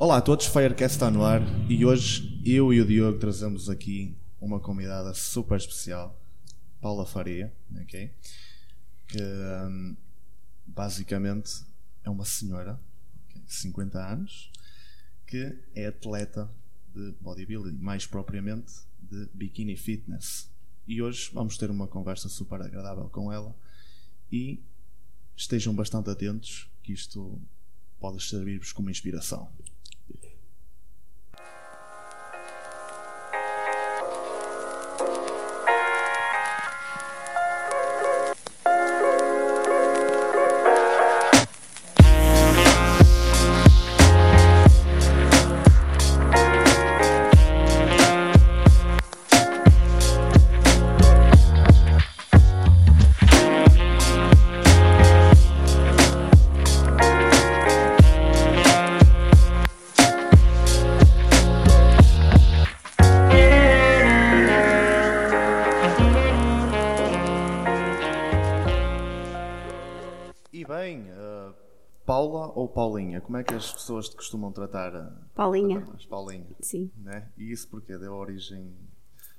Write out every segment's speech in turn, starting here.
Olá a todos, Firecast está no ar e hoje eu e o Diogo trazemos aqui uma convidada super especial, Paula Faria, ok? Que hum, basicamente é uma senhora, okay, 50 anos, que é atleta de bodybuilding, mais propriamente de bikini fitness. E hoje vamos ter uma conversa super agradável com ela e estejam bastante atentos que isto pode servir-vos como inspiração. Pessoas te costumam tratar? eh, Paulinha. tratar? Paulinha. Sim. Né? E isso porque deu origem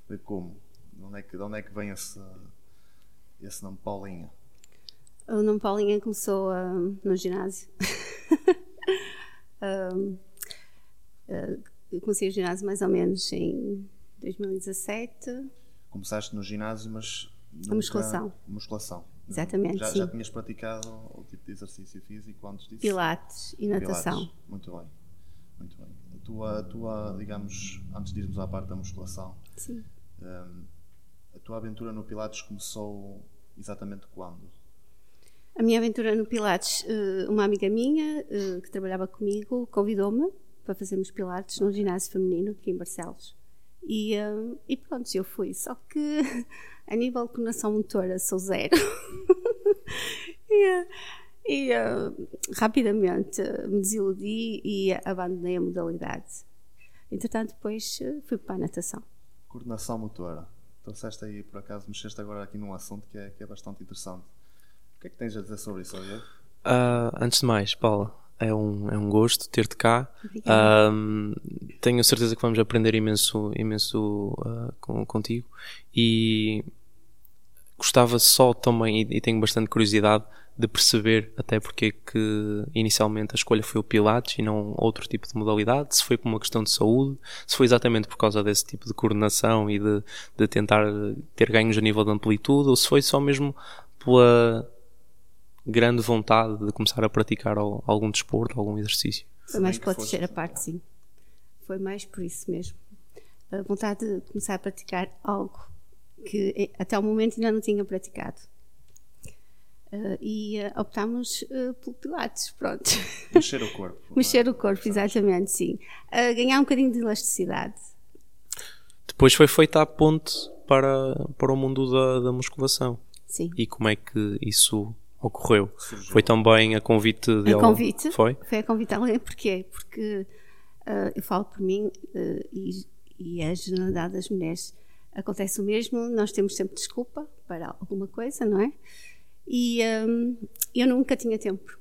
de como? De onde é que, de onde é que vem esse, esse nome Paulinha? O nome Paulinha começou ah, no ginásio. Eu comecei o ginásio mais ou menos em 2017. Começaste no ginásio, mas. nunca- musculação. Musculação. Exatamente, Já, sim. já tinhas praticado o tipo de exercício físico antes disso? Pilates e natação. Pilates. Muito bem. Muito bem. A tua, a tua, digamos, antes de irmos à parte da musculação, Sim. hum, a tua aventura no Pilates começou exatamente quando? A minha aventura no Pilates, eh, uma amiga minha eh, que trabalhava comigo convidou-me para fazermos Pilates no ginásio feminino aqui em Barcelos. E, eh, e pronto, eu fui. Só que a nível de coordenação motora sou zero. e eh, e, eh, rapidamente me desiludi e abandonei a modalidade. Entretanto, depois fui para a natação. Coordenação motora. Trouxeste aí, por acaso, mexeste agora aqui num assunto que é, que é bastante interessante. O que é que tens a dizer sobre isso, Diego? Ah, antes de mais, Paula, é um, é um gosto ter-te cá. Ahm, tenho certeza que vamos aprender imenso, imenso ah, com, contigo e gostava só também, e, e tenho bastante curiosidade, de perceber até porque é que inicialmente a escolha foi o Pilates e não outro tipo de modalidade, se foi por uma questão de saúde, se foi exatamente por causa desse tipo de coordenação e de, de tentar ter ganhos a nível de amplitude, ou se foi só mesmo pela grande vontade de começar a praticar al- algum desporto, algum exercício. Foi mais pela terceira parte, sim. Foi mais por isso mesmo. A vontade de começar a praticar algo que eh, até o momento ainda não tinha praticado. Eh, e eh, optámos eh, pelo Pilates, pronto. Mexer o corpo. é? Mexer o corpo, exatamente, sim. Ganhar um bocadinho de elasticidade. Depois foi feita a ponte para, para o mundo da, da musculação. Sim. E como é que isso ocorreu? Surgiu. Foi também a convite dela? convite. Foi? Foi a convite dela. Porquê? Porque ah, eu falo por mim ah, e, e a generalidade das mulheres acontece o mesmo. Nós temos sempre desculpa para alguma coisa, não é? E hum, eu nunca tinha tempo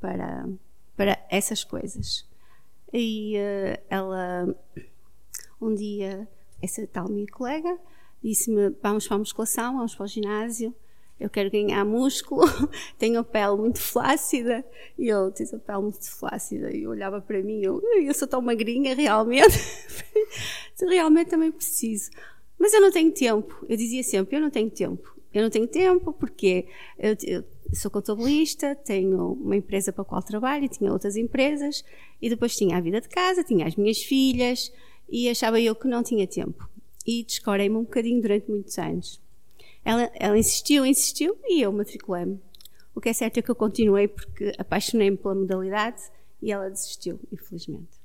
para, para essas coisas. E ah, ela, um dia, essa tal minha colega, disse-me: Vamos para a musculação, vamos para o ginásio. Eu quero ganhar músculo, tenho a pele muito flácida. E eu, tens a pele muito flácida. E eu olhava para mim, eu, "Ai, eu sou tão magrinha, realmente. realmente também preciso. Mas eu não tenho tempo. Eu dizia sempre: eu não tenho tempo. Eu não tenho tempo porque eu, eu sou contabilista, tenho uma empresa para a qual trabalho, tinha outras empresas, e depois tinha a vida de casa, tinha as minhas filhas, e achava eu que não tinha tempo. E descorei-me um bocadinho durante muitos anos. Ela, ela insistiu, insistiu, e eu matriculei-me. O que é certo é que eu continuei porque apaixonei-me pela modalidade e ela desistiu, infelizmente.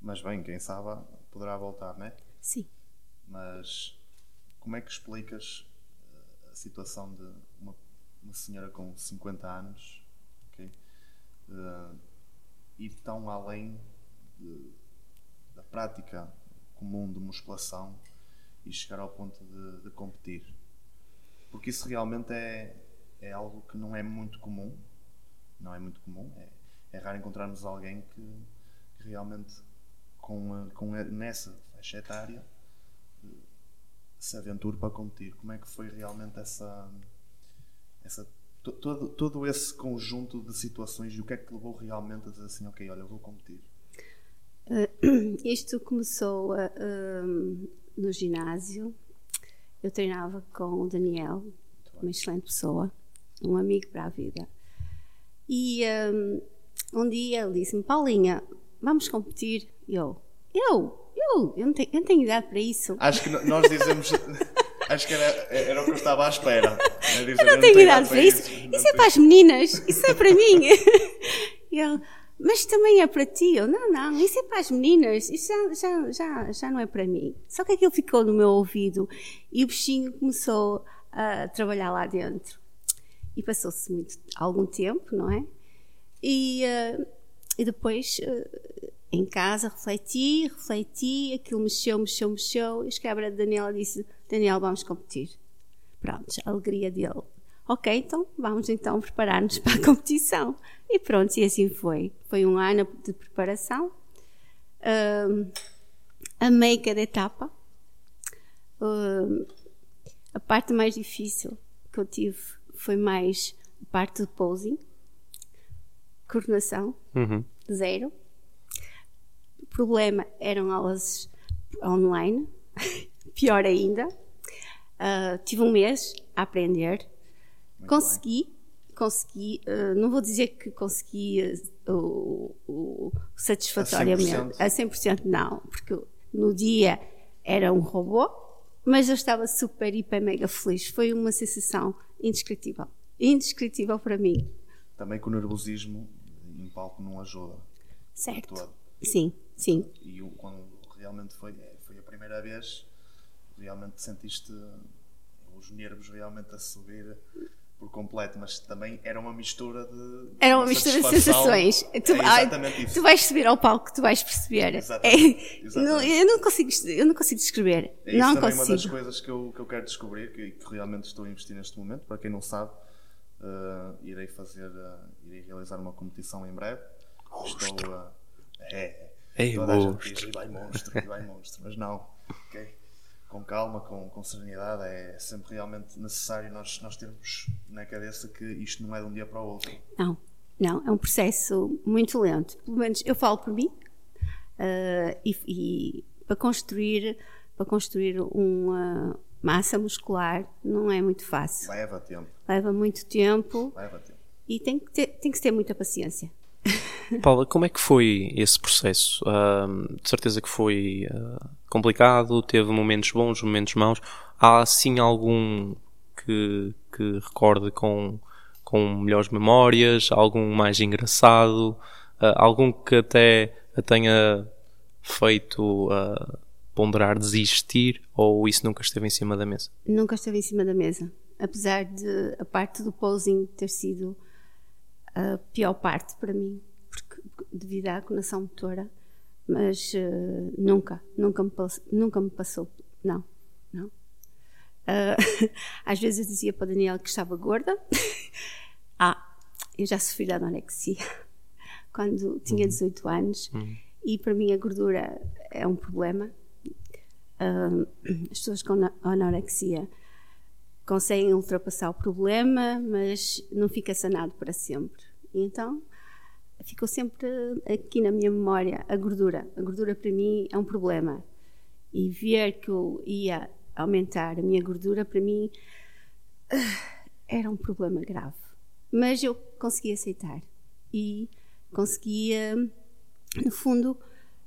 Mas bem, quem sabe poderá voltar, não é? Sim. Mas como é que explicas eh, a situação de uma, uma senhora com 50 anos ok, eh, ir tão além de- da prática comum de musculação e chegar ao ponto de, de competir? Porque isso realmente é, é algo que não é muito comum. Não é muito comum. É, é raro encontrarmos alguém que, que realmente com, com nessa faixa etária eh, se aventure para competir. Como é que foi realmente essa, essa to- todo, todo esse conjunto de situações e o que é que levou realmente a dizer assim, ok, olha, eu vou competir? Isto começou hum, no ginásio. Eu treinava com o Daniel, uma excelente pessoa, um amigo para a vida. E hum, um dia ele disse-me: Paulinha, vamos competir? E eu: Eu? Eu? Eu não tenho, eu não tenho idade para isso. Acho que nós dizemos. acho que era, era o que eu estava à espera. né? Dizer, Eu não tenho idade para isso. não Isso é para as meninas, isso é para mim. E ele, mas também é para ti. Eu, não, não, isso é para as meninas, isso já, já, já, já não é para mim. Só que aquilo ficou no meu ouvido e o bichinho começou a trabalhar lá dentro. E passou-se muito, algum tempo, não é? E, eh, e depois, eh, em casa, refleti, refleti, aquilo mexeu, mexeu, mexeu. E a Daniela disse: Daniel, vamos competir. Pronto, a alegria dele. Ok, então vamos então preparar-nos para a competição. E pronto, e assim foi. Foi um ano de preparação. Ahm, amei cada etapa. Ahm, a parte mais difícil que eu tive foi mais a parte do posing, coordenação, Uhum. zero. O problema eram aulas online, pior ainda. Ah, tive um mês a aprender. Consegui, consegui, ah, não vou dizer que consegui ah, o, o satisfatoriamente, a 100%. não, porque no dia era um robô, mas eu estava super, hiper, mega feliz. Foi uma sensação indescritível. Indescritível para mim. Também que o nervosismo em palco não ajuda. Certo? Sim, sim. E quando realmente foi, é, foi a primeira vez, realmente sentiste os nervos realmente a subir por completo, mas também era uma mistura de. Era uma mistura de sensações. Tu, é ai, exatamente isso. tu vais subir ao palco, tu vais perceber. Exatamente, É, exatamente. não, eu, não consigo, eu não consigo descrever. É isso não também uma das coisas que eu, que eu quero descobrir, que, que realmente estou a investir neste momento. Para quem não sabe, eh, irei fazer, eh, irei realizar uma competição em breve. Estou a. é, Ei, toda a gente monstro. diz, "E vai monstro, vai monstro, mas não, ok? Com calma, com, com serenidade, é sempre realmente necessário nós, nós termos na cabeça que isto não é de um dia para o outro. Não, não, é um processo muito lento. Pelo menos eu falo por mim. ah, e, e para construir, para construir uma massa muscular não é muito fácil. Leva tempo, Leva muito tempo leva tempo. e tem que ter, tem que ter muita paciência. Paula, como é que foi esse processo? Ahm, de certeza que foi ah, complicado, teve momentos bons, momentos maus. Há assim algum que, que recorde com, com melhores memórias, algum mais engraçado, ah, algum que até tenha feito ah, ponderar desistir ou isso nunca esteve em cima da mesa? Nunca esteve em cima da mesa. Apesar de a parte do posing ter sido a pior parte para mim, porque, devido à conação motora, mas eh, nunca, nunca me, nunca me passou. Não, não. Ah, às vezes eu dizia para o Daniel que estava gorda. ah, eu já sofri de anorexia quando tinha 18 anos e para mim a gordura é um problema. Ah, as pessoas com anorexia conseguem ultrapassar o problema, mas não fica sanado para sempre. Então ficou sempre aqui na minha memória a gordura. A gordura para mim é um problema. E ver que eu ia aumentar a minha gordura para mim ah, era um problema grave. Mas eu consegui aceitar e conseguia, no fundo,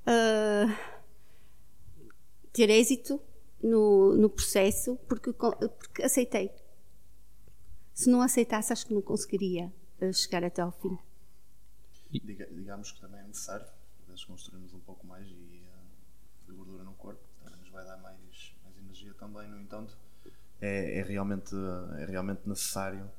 ah, ter êxito no, no processo porque, porque aceitei. Se não aceitasse, acho que não conseguiria eh, chegar até ao fim. Diga- digamos que também é necessário, construirmos um pouco mais e eh, de gordura no corpo, também nos vai dar mais, mais energia também, no entanto, é, é realmente, é realmente necessário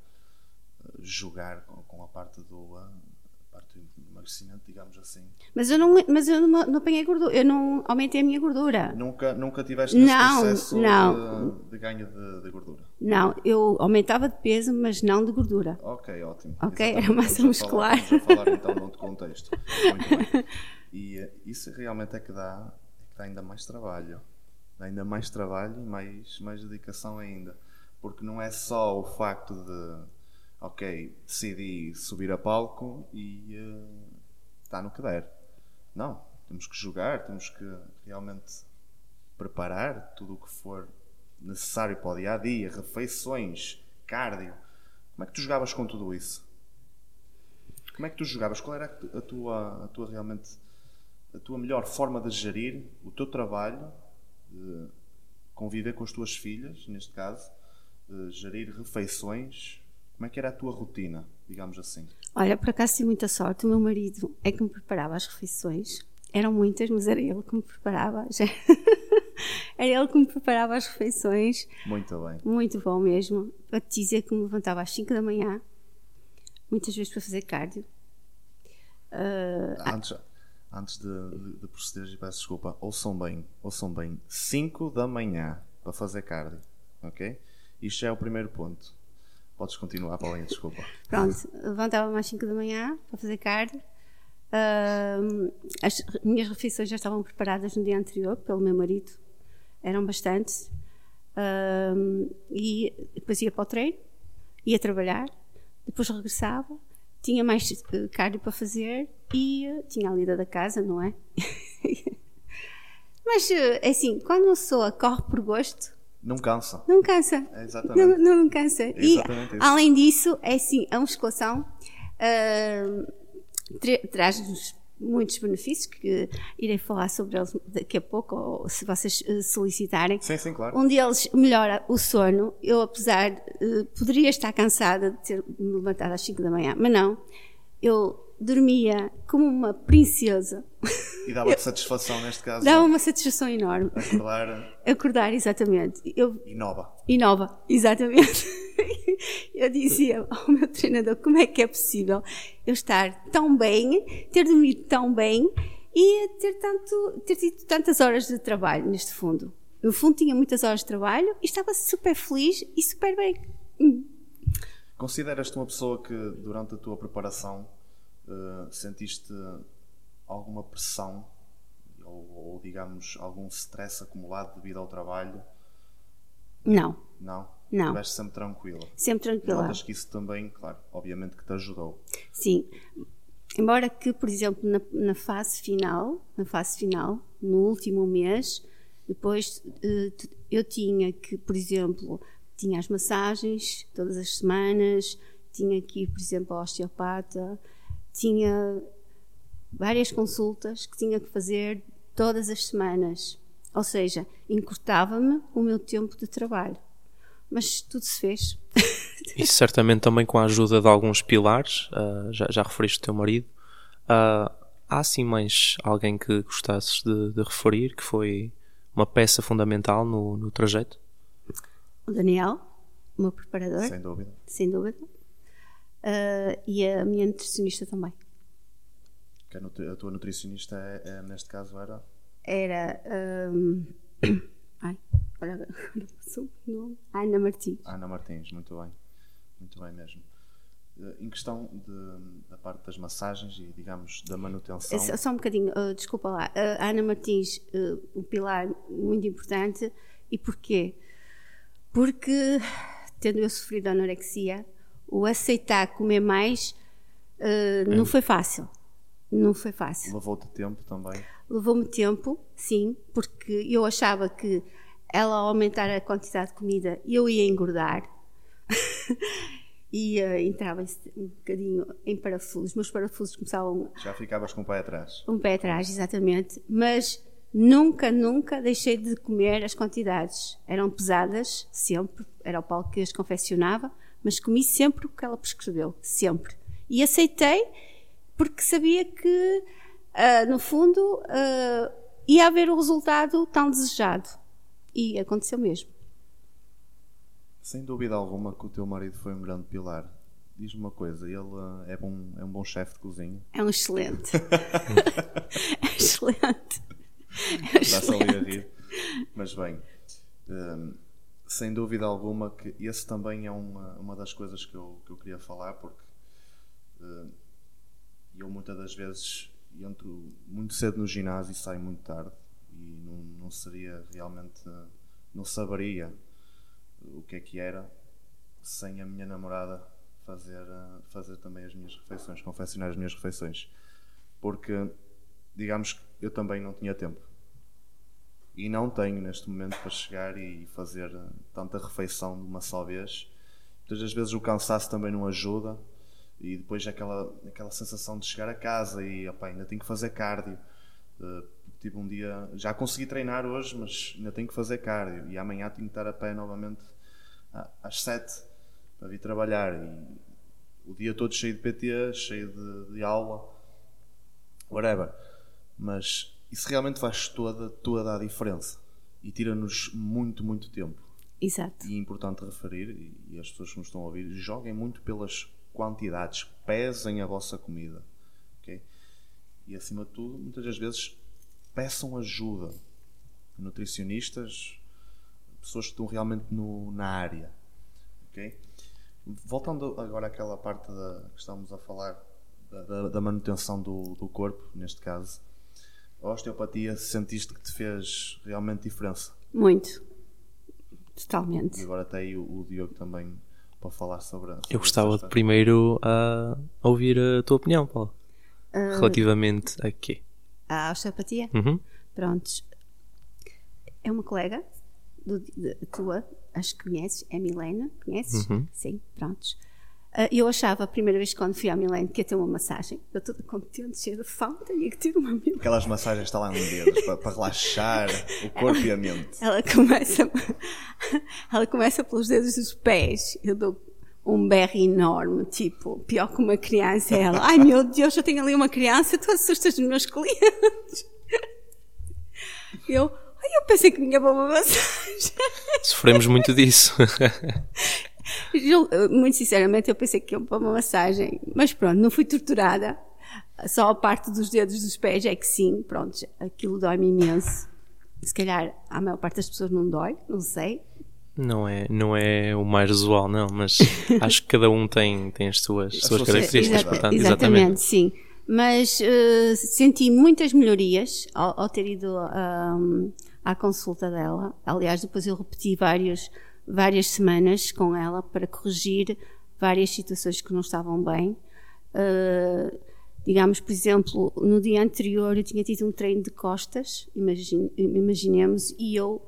eh, jogar com, com a parte do eh, a parte do emagrecimento, digamos assim. Mas eu não, mas eu não, não apanhei gordura, eu não aumentei a minha gordura. Nunca, nunca tiveste esse Não, processo não. De, de ganho de, de gordura. Não, eu aumentava de peso, mas não de gordura. Ok, ótimo. Ok, Exatamente. era massa a falar- muscular. Vamos falar então de outro contexto. Muito bem. E eh, isso realmente é que dá, é que dá ainda mais trabalho. Dá ainda mais trabalho e mais, mais dedicação ainda. Porque não é só o facto de, ok, decidi subir a palco e uh, está no que der. Não, temos que jogar, temos que realmente preparar tudo o que for necessário para o dia a dia, refeições, cardio. Como é que tu jogavas com tudo isso? Como é que tu jogavas? Qual era a tua, a tua realmente a tua melhor forma de gerir o teu trabalho, conviver com as tuas filhas, neste caso, gerir refeições? Como é que era a tua rotina, digamos assim? Olha, por acaso tive muita sorte. O meu marido é que me preparava as refeições. Eram muitas, mas era ele que me preparava. era ele que me preparava as refeições. Muito bem. Muito bom mesmo. Te dizer que me levantava às 5 da manhã, muitas vezes para fazer cardio. Uh, antes, antes de, de, de proceder, peço desculpa, ouçam bem, ouçam bem, 5 da manhã para fazer cardio, ok? Isto é o primeiro ponto. Podes continuar, Paulinha, desculpa. Pronto, levantava-me às 5 da manhã para fazer cardio. Uh, as minhas refeições já estavam preparadas no dia anterior pelo meu marido, eram bastantes. Uh, e depois ia para o treino, ia trabalhar, depois regressava, tinha mais uh, cardio para fazer e uh, tinha a lida da casa, não é? Mas é assim, quando uma pessoa corre por gosto, não cansa. Não cansa. É exatamente. Não, não cansa. É e, além disso, é assim, a musculação uh, traz-nos muitos benefícios que irei falar sobre eles daqui a pouco, ou se vocês uh, solicitarem. Sim, sim, claro. Um deles melhora o sono. Eu, apesar, poderia estar cansada de ter me levantado às 5 da manhã, mas não. Eu dormia como uma princesa. E dava-te satisfação neste caso? Dava uma satisfação enorme. Acordar. Acordar, exatamente. Eu, Inova. Inova, exatamente. Eu dizia ao meu treinador como é que é possível eu estar tão bem, ter dormido tão bem e ter, tanto, ter tido tantas horas de trabalho neste fundo. No fundo tinha muitas horas de trabalho e estava super feliz e super bem. Consideras-te uma pessoa que durante a tua preparação uh, sentiste alguma pressão ou, ou, digamos, algum stress acumulado devido ao trabalho? Não. Não? Não. Estiveste sempre tranquila? Sempre tranquila. Notas que isso também, claro, obviamente que te ajudou. Sim. Embora que, por exemplo, na, na fase final, na fase final, no último mês, depois uh, eu tinha que, por exemplo, tinha as massagens todas as semanas, tinha que ir, por exemplo, ao osteopata, tinha várias consultas que tinha que fazer todas as semanas. Ou seja, encurtava-me o meu tempo de trabalho. Mas tudo se fez. e certamente também com a ajuda de alguns pilares, uh, já, já referiste o teu marido. Uh, há assim mais alguém que gostasses de, de, referir, que foi uma peça fundamental no, no trajeto? O Daniel, o meu preparador. Sem dúvida. Sem dúvida. Uh, e a minha nutricionista também. A, tua nutricionista, é, é, neste caso, era? Era. Um... Ai, olha, agora passou o nome. Ana Martins. Ana Martins, muito bem. Muito bem mesmo. Eh, em questão de, da parte das massagens e, digamos, da manutenção. Só, só um bocadinho, uh, desculpa lá. Uh, Ana Martins, uh, um pilar muito importante. E porquê? Porque, tendo eu sofrido anorexia, o aceitar comer mais uh, não foi fácil. Não foi fácil. Levou-te tempo também? Levou-me tempo, sim, porque eu achava que ela ao aumentar a quantidade de comida eu ia engordar. e uh, entrava um bocadinho em parafusos. Os meus parafusos começavam. Já ficavas com o pé atrás? Um pé atrás, exatamente. Mas nunca, nunca deixei de comer as quantidades. Eram pesadas, sempre. Era o Paulo que as confeccionava mas comi sempre o que ela prescreveu, sempre. E aceitei porque sabia que, uh, no fundo, uh, ia haver o resultado tão desejado. E aconteceu mesmo. Sem dúvida alguma que o teu marido foi um grande pilar. Diz-me uma coisa, ele uh, é, bom, é um bom chefe de cozinha? É um excelente. é excelente. É Dá-se ali a rir. Mas bem, um, sem dúvida alguma que esse também é uma, uma das coisas que eu, que eu queria falar, porque uh, eu muitas das vezes entro muito cedo no ginásio e saio muito tarde e não, não seria realmente, não saberia o que é que era sem a minha namorada fazer, fazer também as minhas refeições, confeccionar as minhas refeições. Porque, digamos que eu também não tinha tempo. E não tenho neste momento para chegar e fazer tanta refeição de uma só vez. Muitas das vezes o cansaço também não ajuda e depois aquela, aquela sensação de chegar a casa e opa, ainda tenho que fazer cardio. Uh, um dia, já consegui treinar hoje, mas ainda tenho que fazer cardio e amanhã tenho que estar a pé novamente às 7 para vir trabalhar e o dia todo cheio de PT, cheio de, de aula, whatever. Mas isso realmente faz toda, toda a diferença e tira-nos muito, muito tempo. Exato. E é importante referir, e as pessoas que nos estão a ouvir, joguem muito pelas quantidades, pesem a vossa comida. Okay? E acima de tudo, muitas das vezes peçam ajuda. Nutricionistas, pessoas que estão realmente no, na área. Okay? Voltando agora àquela parte da, que estamos a falar da, da manutenção do, do, corpo, neste caso, a osteopatia sentiste que te fez realmente diferença? Muito. Totalmente. E agora tem aí o, o Diogo também para falar sobre. sobre Eu gostava de primeiro a, a ouvir a tua opinião, Paulo. Uh, relativamente a quê? A osteopatia? Uhum. Prontos. É uma colega do, de, tua, acho que conheces, é Milena, conheces? Uhum. Sim, prontos. Uh, eu achava, a primeira vez quando fui à Milena, que ia ter uma massagem. Eu toda contente, cheia de fome, tinha que ter uma Milena. Aquelas massagens está lá no dedos, para, para, relaxar o corpo e a mente. Ela começa, ela começa pelos dedos dos pés. Eu dou um berro enorme, tipo, pior que uma criança. Ela, ai meu Deus, eu tenho ali uma criança, tu assustas os meus clientes. Eu, Ai, eu pensei que vinha para uma massagem. Sofremos muito disso. muito sinceramente, eu pensei que ia para uma massagem. Mas pronto, não fui torturada. Só a parte dos dedos dos pés é que sim, pronto, aquilo dói-me imenso. Se calhar a maior parte das pessoas não dói, não sei. Não é, não é o mais usual, não, mas acho que cada um tem, tem as suas, as suas características, portanto, exatamente. exatamente. sim. Mas uh, senti muitas melhorias ao, ao ter ido um, à consulta dela. Aliás, depois eu repeti vários, várias semanas com ela para corrigir várias situações que não estavam bem. Uh, digamos, por exemplo, no dia anterior eu tinha tido um treino de costas, imagine, imaginemos, e eu,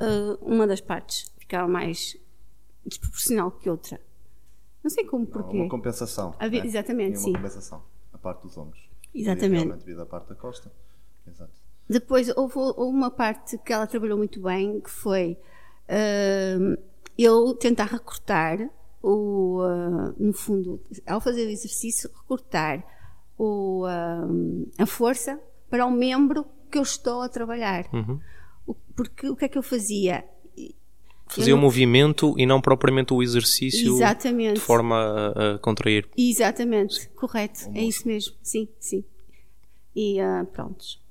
uh, uma das partes ficava mais desproporcional que outra. Não sei como, porquê. Uma compensação. Havia, né? Exatamente, uma sim. compensação, a parte dos ombros. Exatamente. Devido à parte da costa. Exato. Depois houve uma parte que ela trabalhou muito bem, que foi uh, eu tentar recortar o, uh, no fundo, ao fazer o exercício, recortar o, uh, a força para o membro que eu estou a trabalhar. Uhum. Porque o que é que eu fazia? Fazia o não... movimento e não propriamente o exercício Exatamente. de forma a, a contrair. Exatamente, sim. correto, é isso mesmo, sim, sim. E uh, prontos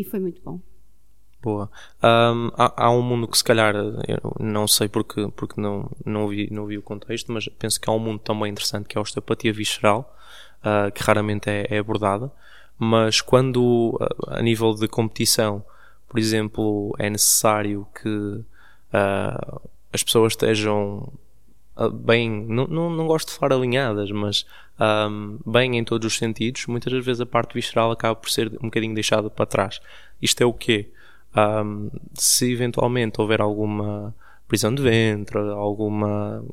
e foi muito bom. Boa. Um, há, há, um mundo que se calhar, não sei porque, porque não, não, vi, não vi o contexto, mas penso que há um mundo também interessante que é a osteopatia visceral, uh, que raramente é, é, abordada, mas quando uh, a nível de competição, por exemplo, é necessário que uh, as pessoas estejam bem, não, não, não gosto de falar alinhadas, mas um, bem em todos os sentidos, muitas das vezes a parte visceral acaba por ser um bocadinho deixada para trás. Isto é o quê? Um, se eventualmente houver alguma prisão de ventre, alguma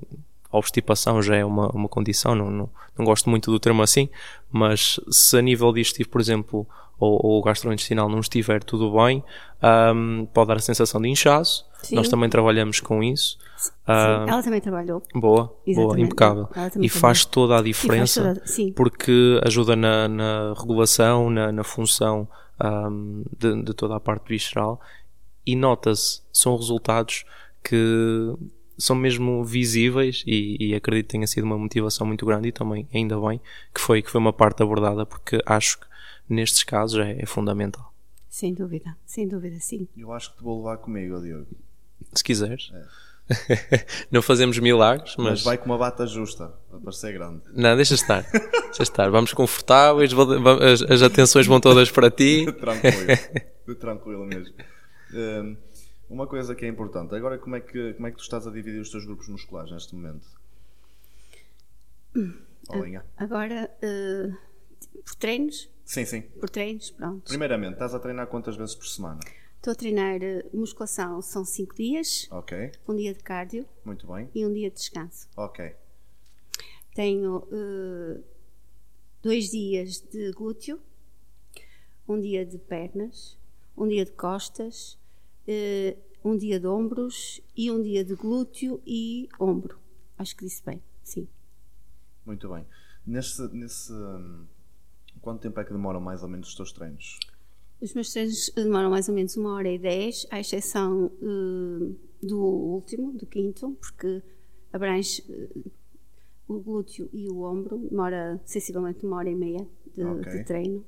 obstipação já é uma, uma condição, não, não, não gosto muito do termo assim, mas se a nível digestivo, por exemplo, ou, ou gastrointestinal não estiver tudo bem, um, pode dar a sensação de inchaço. Sim. Nós também trabalhamos com isso. Sim, ela também trabalhou. Boa, boa, impecável. E faz toda a diferença toda, porque ajuda na, na regulação, na, na função um, de, de, toda a parte visceral e nota-se, são resultados que são mesmo visíveis e, e, acredito que tenha sido uma motivação muito grande e também, ainda bem, que foi, que foi uma parte abordada porque acho que nestes casos é, é fundamental. Sem dúvida, sem dúvida, sim. Eu acho que te vou levar comigo, Diogo. Se quiseres. É. não fazemos milagres, mas. Mas vai com uma bata justa, para parecer grande. Não, deixa estar. deixa estar. Vamos confortáveis, as, as atenções vão todas para ti. tranquilo, tranquilo mesmo. Um, uma coisa que é importante, agora como é, que, como é que tu estás a dividir os teus grupos musculares neste momento? Olinha. Agora, eh, por treinos, Sim, sim. por treinos, pronto. Primeiramente, estás a treinar quantas vezes por semana? Estou a treinar eh, musculação, são 5 dias, Ok, um dia de cardio muito bem. e um dia de descanso. Ok, Tenho eh, dois dias de glúteo, um dia de pernas, um dia de costas, eh, um dia de ombros e um dia de glúteo e ombro. Acho que disse bem, sim. muito bem. Nesse, nesse, hum, quanto tempo é que demoram mais ou menos os teus treinos? Os meus treinos demoram mais ou menos uma hora e dez, à exceção eh, do último, do quinto, porque abrange eh, o glúteo e o ombro, demora sensivelmente uma hora e meia de, Ok. de treino.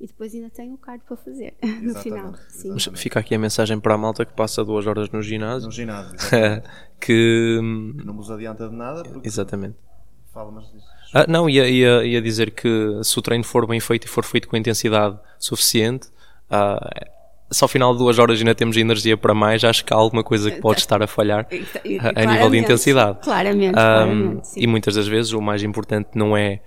E depois ainda tenho o cardio para fazer no Exatamente, final. Sim. Mas fica aqui a mensagem para a malta que passa duas horas no ginásio. No ginásio, que. não vos adianta de nada porque Exatamente. fala, mas diz. Ah, não, ia, ia, ia dizer que se o treino for bem feito e for feito com intensidade suficiente, ah, se ao final de duas horas ainda temos energia para mais, acho que há alguma coisa que pode estar a falhar E- e- a, a nível de intensidade. Claramente, Ah, claramente. e muitas das vezes o mais importante não é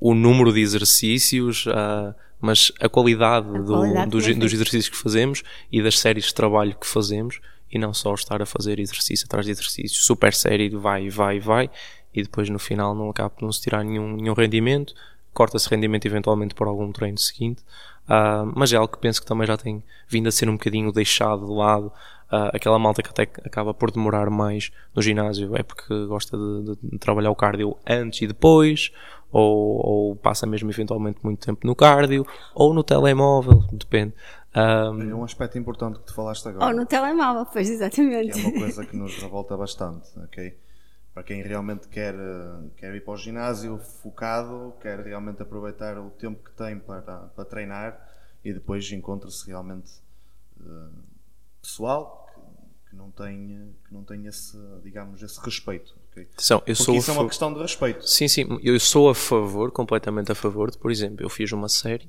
o número de exercícios, ah, mas a qualidade, do- qualidade dos, dos exercícios que fazemos e das séries de trabalho que fazemos e não só estar a fazer exercício atrás de exercício, super sério, de vai, vai, vai e depois no final não acaba por não se tirar nenhum, nenhum rendimento, corta-se rendimento eventualmente para algum treino seguinte, Ah, mas é algo que penso que também já tem vindo a ser um bocadinho deixado de lado. Ah, aquela malta que até acaba por demorar mais no ginásio é porque gosta de, de- de trabalhar o cardio antes e depois, ou, ou passa mesmo eventualmente muito tempo no cardio, ou no telemóvel, depende. Ah, É um aspecto importante que tu falaste agora. Ou no telemóvel, pois que exatamente. é uma coisa que nos revolta bastante, ok? Para quem realmente quer, quer ir para o ginásio focado, quer realmente aproveitar o tempo que tem para, para treinar e depois encontra-se realmente eh, pessoal que, que não tem, que não tem esse, digamos, esse respeito, atenção, eu Porque sou isso é uma questão de respeito. Sim, sim, eu sou a favor, completamente a favor de, por exemplo, eu fiz uma série,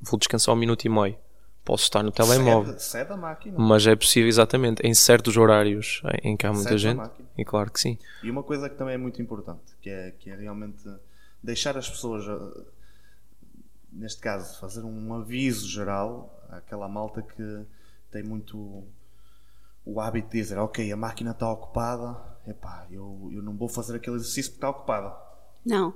vou descansar um minuto e meio, posso estar no telemóvel. Cede, cede a máquina. Mas é possível, exatamente, em certos horários em que há muita Certa gente. E claro que sim. E uma coisa que também é muito importante, que é, que é realmente deixar as pessoas, eh, neste caso, fazer um aviso geral àquela malta que tem muito o hábito de dizer, ok, a máquina está ocupada, epá, eu, eu não vou fazer aquele exercício porque está ocupada. Não,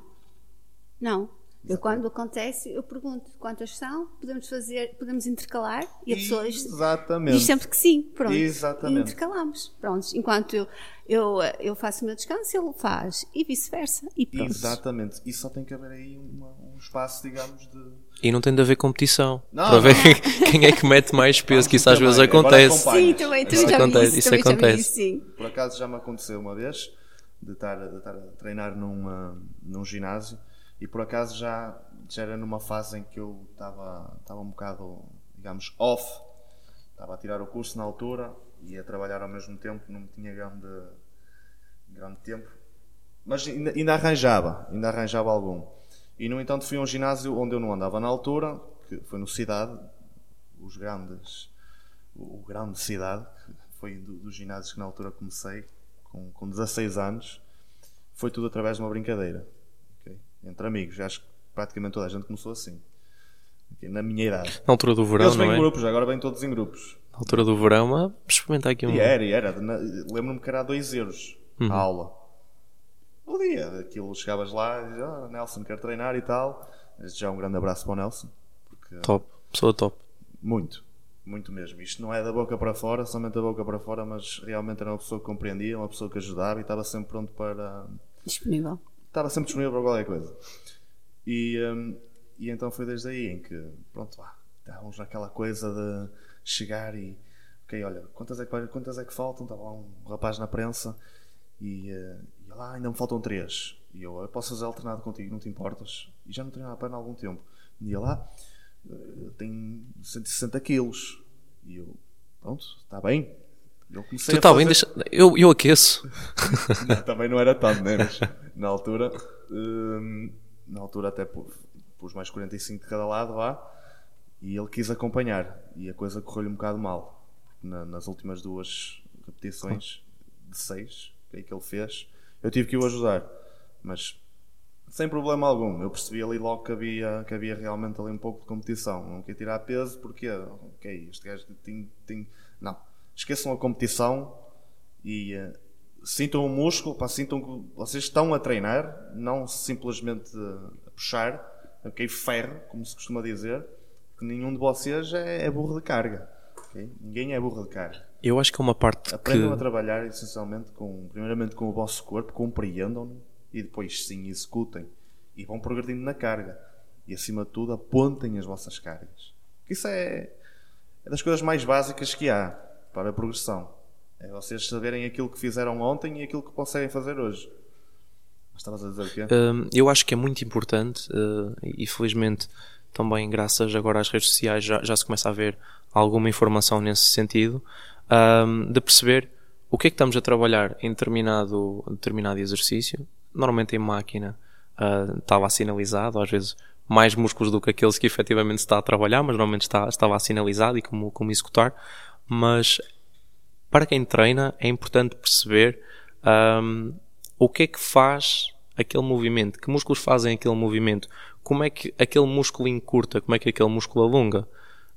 não. Eu quando acontece, eu pergunto quantas são, podemos fazer, podemos intercalar e a pessoa diz Exatamente. diz sempre que sim, pronto. Exatamente. E intercalamos, pronto. Enquanto eu, eu, eu faço o meu descanso, ele faz e vice-versa e pronto. Exatamente. E só tem que haver aí uma- um espaço, digamos, de. E não tem de haver competição. Não, para não. ver quem é que mete mais peso, que isso às vezes acontece. Sim, também, também Isso já vi acontece, isso, isso também já vi acontece. isso, sim. Por acaso já me aconteceu uma vez de estar, de estar a treinar num, ah, num ginásio e por acaso já, já era numa fase em que eu estava, estava um bocado, digamos, off. Estava a tirar o curso na altura e a trabalhar ao mesmo tempo, não tinha grande, grande tempo. Mas ainda, ainda arranjava, ainda arranjava algum. E no entanto fui a um ginásio onde eu não andava na altura, que foi no Cidade, os grandes, o grande Cidade, que foi do- dos ginásios que na altura comecei, com, com 16 anos, foi tudo através de uma brincadeira? Entre amigos. Acho que praticamente toda a gente começou assim, na minha idade. Na altura do verão, Eles vêm não em é? grupos, agora vêm todos em grupos. Na altura do verão, ah, experimentar aqui um. E era, e era. Lembro-me que era a 2 euros Uhum. a aula. O dia, aquilo chegavas lá e dizia, ah, Nelson, quero treinar e tal. Já um grande abraço para o Nelson. Porque Top, pessoa top. muito, muito mesmo. Isto não é da boca para fora, somente da boca para fora, mas realmente era uma pessoa que compreendia, uma pessoa que ajudava e estava sempre pronto para. Disponível. Estava sempre disponível para qualquer coisa. E, hum, e então foi desde aí em que, pronto, lá, estávamos naquela coisa de chegar e. Ok, olha, quantas é que, quantas é que faltam? Estava lá um rapaz na prensa e, eh, e lá ainda me faltam três. E eu, eu posso fazer alternado contigo, não te importas? E já não treinava a perna há algum tempo. E ia lá, tenho 160 quilos. E eu, pronto, está bem, Tu está a bem, fazer... deixa... eu, eu aqueço. Não, também não era tanto, né? Mas na altura, hum, na altura até pu- pus mais 45 de cada lado lá e ele quis acompanhar e a coisa correu-lhe um bocado mal. Na- nas últimas duas repetições de seis que, é que ele fez, eu tive que o ajudar, mas sem problema algum. Eu percebi ali logo que havia, que havia realmente ali um pouco de competição. Não queria tirar peso porque, ok, este gajo tem, tem... Não, esqueçam a competição e eh, sintam o músculo, pá, sintam que vocês estão a treinar, não simplesmente a puxar, ok, ferro, como se costuma dizer, que nenhum de vocês é, é burro de carga. ok? Ninguém é burro de carga. Eu acho que é uma parte que. Aprendam a trabalhar essencialmente com, primeiramente com o vosso corpo, compreendam-no e depois sim executem e vão progredindo na carga. E acima de tudo apontem as vossas cargas. Porque isso é, é das coisas mais básicas que há para a progressão. É vocês saberem aquilo que fizeram ontem e aquilo que conseguem fazer hoje. Mas estavas a dizer o quê? Hum, eu acho que é muito importante uh, e felizmente também graças agora às redes sociais já, já se começa a ver alguma informação nesse sentido hum, de perceber o que é que estamos a trabalhar em determinado, determinado exercício normalmente em máquina uh, estava sinalizado às vezes mais músculos do que aqueles que efetivamente está a trabalhar mas normalmente está, estava sinalizado e como, como executar mas para quem treina é importante perceber hum, o que é que faz aquele movimento, que músculos fazem aquele movimento, como é que aquele músculo encurta, como é que aquele músculo alonga.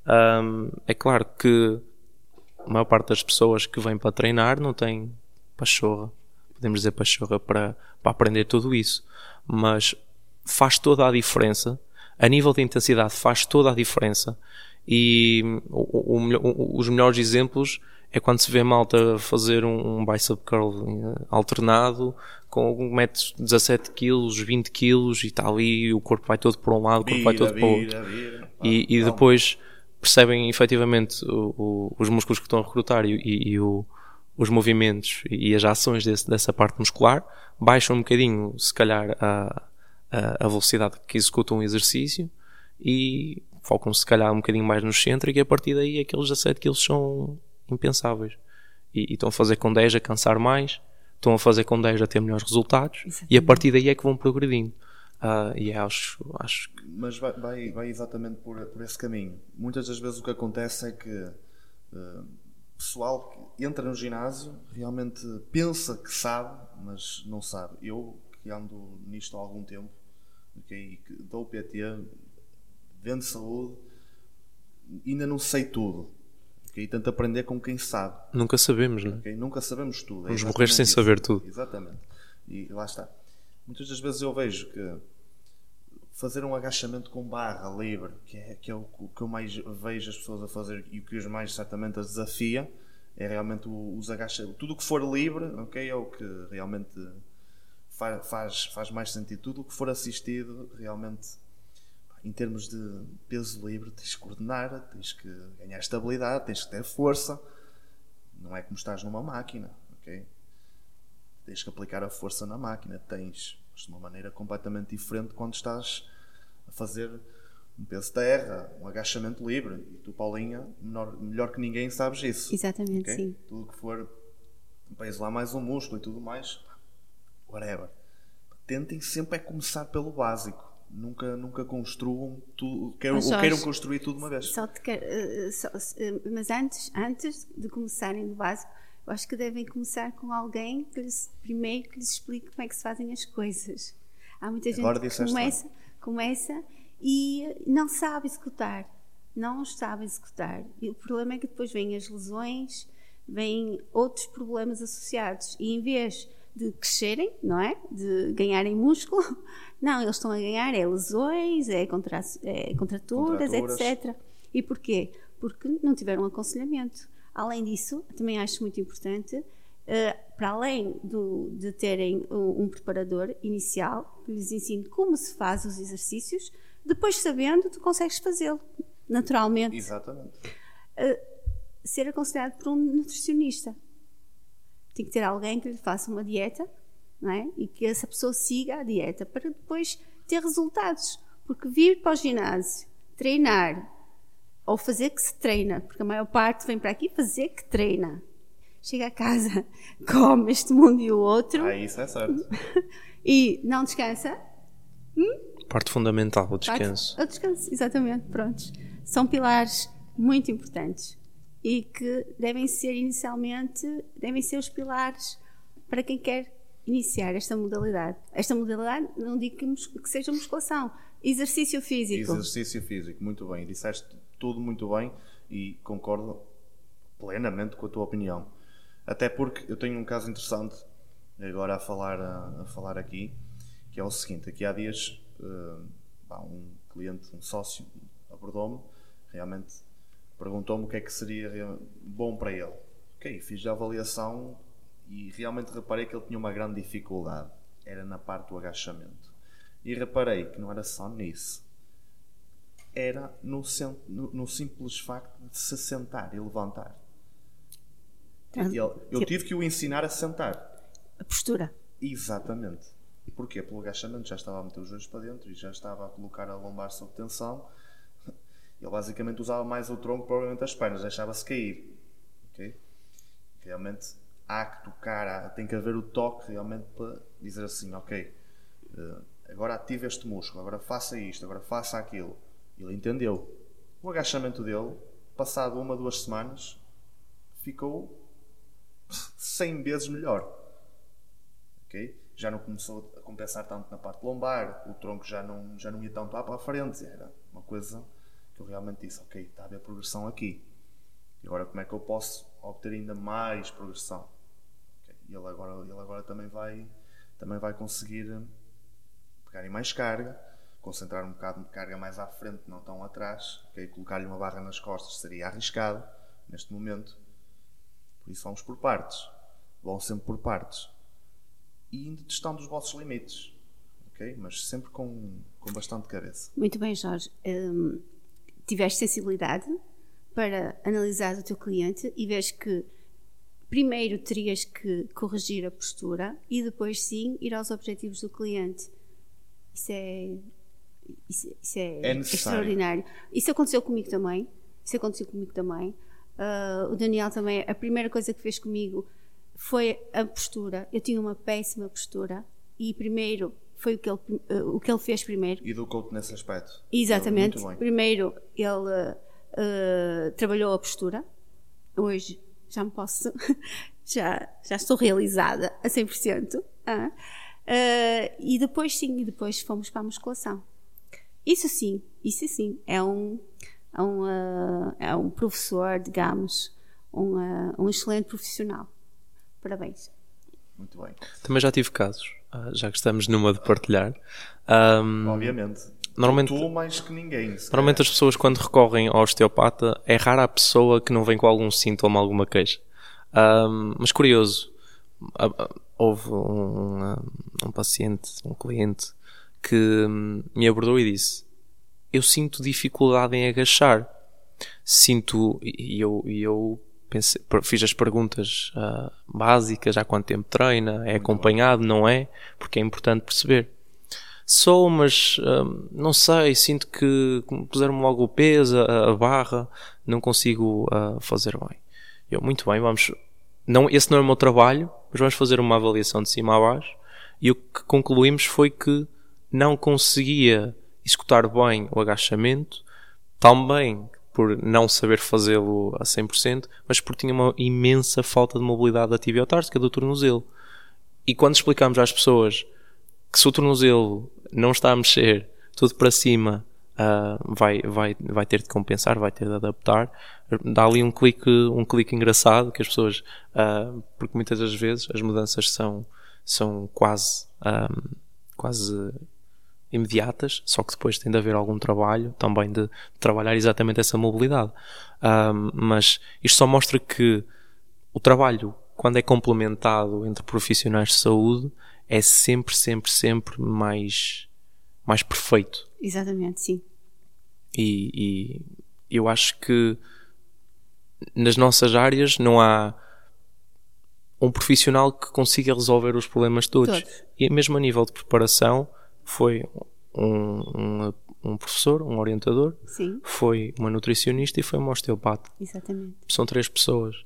Hum, é claro que a maior parte das pessoas que vêm para treinar não tem pachorra, podemos dizer pachorra para, para aprender tudo isso, mas faz toda a diferença, a nível de intensidade faz toda a diferença e o- o- os melhores exemplos é quando se vê malta fazer um, um bicep curl eh, alternado com um mete 17 kg, 20 kg e está ali o corpo vai todo para um lado, o corpo vai todo para o outro. E, e depois percebem efetivamente o- o- os músculos que estão a recrutar e, e- e o- os movimentos e as ações desse- dessa parte muscular, baixam um bocadinho, se calhar, a, a, a velocidade que executam o exercício e focam-se, se calhar, um bocadinho mais no centro e a partir daí aqueles 17 kg são impensáveis. E, e estão a fazer com 10 a cansar mais, estão a fazer com 10 a ter melhores resultados e a Exatamente. partir daí é que vão progredindo. Ah, e acho, acho que Mas vai, vai, vai exatamente por, por esse caminho. Muitas das vezes o que acontece é que eh, pessoal que entra no ginásio realmente pensa que sabe, mas não sabe. Eu que ando nisto há algum tempo, ok, e que dou PT, vendo saúde, ainda não sei tudo. ok, E tento aprender com quem sabe. nunca sabemos, não é? Nunca sabemos tudo. é Vamos exatamente morrer sem isso. saber tudo. Exatamente. E lá está. Muitas das vezes eu vejo que fazer um agachamento com barra livre, que é, que é o que eu mais vejo as pessoas a fazer e o que os mais certamente as desafia, é realmente os agachamentos. Tudo o que for livre, ok, é o que realmente fa- faz, faz mais sentido. Tudo o que for assistido, realmente, em termos de peso livre, tens que coordenar, tens que ganhar estabilidade, tens que ter força. Não é como estás numa máquina, ok? Tens que aplicar a força na máquina, tens, mas de uma maneira completamente diferente quando estás a fazer um peso de terra, um agachamento livre. E tu, Paulinha, menor- melhor que ninguém sabes isso. Exatamente, ok? sim. Tudo que for peso lá mais um músculo e tudo mais, whatever. Tentem sempre é começar pelo básico. Nunca, nunca construam tudo, queiram, ou queiram construir tudo uma vez. Só quero, eh, só- eh, mas antes, antes de começarem do básico, eu acho que devem começar com alguém que lhes, primeiro que lhes explique como é que se fazem as coisas. Há muita gente Agora que disseste começa, começa e não sabe executar. Não sabe executar. E o problema é que depois vêm as lesões, vêm outros problemas associados. E em vez de crescerem, não é? De ganharem músculo, não, eles estão a ganhar é lesões, é, contra, é contraturas, Contraturas. etc. E porquê? Porque não tiveram aconselhamento. Além disso, também acho muito importante, eh, para além do- de terem um, um preparador inicial que lhes ensine como se faz os exercícios, depois sabendo, tu consegues fazê-lo naturalmente. Exatamente. Ser aconselhado por um nutricionista. Tem que ter alguém que lhe faça uma dieta não é? e que essa pessoa siga a dieta para depois ter resultados. Porque vir para o ginásio, treinar ou fazer que se treina, porque a maior parte vem para aqui fazer que treina chega a casa, come este mundo e o outro Ah, isso é certo. e não descansa, Parte fundamental, o descanso. Parte- O descanso, exatamente, prontos. São pilares muito importantes e que devem ser inicialmente, devem ser os pilares para quem quer iniciar esta modalidade. Esta modalidade, não digo que, seja musculação, exercício físico. Exercício físico, muito bem. Disseste tudo muito bem e concordo plenamente com a tua opinião. Até porque eu tenho um caso interessante agora a falar, a, a falar aqui, que é o seguinte: aqui há dias pá, um cliente, um sócio, abordou-me, realmente perguntou-me o que é que seria bom para ele. Ok, fiz a avaliação e realmente reparei que ele tinha uma grande dificuldade. Era na parte do agachamento. E reparei que não era só nisso era no, no- no simples facto de se sentar e levantar. Então, Ele- eu tive que o ensinar a sentar. A postura. Exatamente. Porquê? Pelo agachamento já estava a meter os joelhos para dentro e já estava a colocar a lombar sob tensão. Ele basicamente usava mais o tronco, provavelmente as pernas, deixava-se cair. Ok? Realmente há que tocar, há- tem que haver o toque realmente para dizer assim, ok, eh, agora ative este músculo, agora faça isto, agora faça aquilo. Ele entendeu. O agachamento dele, passado uma, duas semanas, ficou 100 vezes melhor. Ok? Já não começou a compensar tanto na parte lombar, o tronco já não, já não ia tanto lá para a frente. Era uma coisa que eu realmente disse: ok, está a haver progressão aqui. E agora, como é que eu posso obter ainda mais progressão? Ok, E ele agora, ele agora também, vai, também vai conseguir eh, pegar em mais carga, concentrar um bocado de carga mais à frente, não tão atrás. ok? Colocar-lhe uma barra nas costas seria arriscado neste momento. Por isso vamos por partes. Vão sempre por partes. E indo testando os vossos limites. ok? Mas sempre com, com bastante cabeça. Muito bem, Jorge. Hum, tiveste sensibilidade para analisar o teu cliente e vês que primeiro terias que corrigir a postura e depois sim ir aos objetivos do cliente. Isso é, isso, isso é, É extraordinário. Isso aconteceu comigo também. Isso aconteceu comigo também. Ah, o Daniel também, a primeira coisa que fez comigo foi a postura. Eu tinha uma péssima postura e primeiro foi o que ele, eh, o que ele fez primeiro. Educou-te nesse aspecto. Exatamente. Muito bem. Primeiro ele eh, trabalhou a postura. Hoje já me posso, já, já estou realizada a 100%. ah. Eh, e depois sim, e depois fomos para a musculação. Isso sim, isso sim, é um, é um, eh, é um professor, digamos, um, um excelente profissional. Parabéns. Muito bem. Também já tive casos, já que estamos numa de partilhar. Ahm, Obviamente. normalmente- Tu mais que ninguém. Normalmente as pessoas quando recorrem ao osteopata é rara a pessoa que não vem com algum sintoma, alguma queixa. Ahm, mas curioso, houve um, um, um paciente, um cliente que hum, me abordou e disse: Eu sinto dificuldade em agachar. Sinto, e eu, e eu pensei, fiz as perguntas ah, básicas: há quanto tempo treina? É acompanhado? Não é? Porque é importante perceber. Sou, mas hum, não sei, sinto que puseram-me logo o peso, a, a barra, não consigo ah, fazer bem. Eu, muito bem, vamos. Não, esse não é o meu trabalho, mas vamos fazer uma avaliação de cima a baixo. E o que concluímos foi que não conseguia executar bem o agachamento, também por não saber fazê-lo a 100%, mas porque tinha uma imensa falta de mobilidade da tibiotárstica do tornozelo. E quando explicamos às pessoas que se o tornozelo não está a mexer tudo para cima, ah, vai, vai, vai ter de compensar, vai ter de adaptar. Dá ali um clique, um clique engraçado que as pessoas, ah, porque muitas das vezes as mudanças são, são quase, ah, quase imediatas, só que depois tem de haver algum trabalho também de, trabalhar exatamente essa mobilidade. Ah, mas isto só mostra que o trabalho, quando é complementado entre profissionais de saúde, é sempre, sempre, sempre mais, mais perfeito. Exatamente, sim. E, e eu acho que nas nossas áreas não há um profissional que consiga resolver os problemas todos. Todos. E mesmo a nível de preparação, foi um, um, um professor, um orientador, Sim, foi uma nutricionista e foi uma osteopata exatamente. são três pessoas.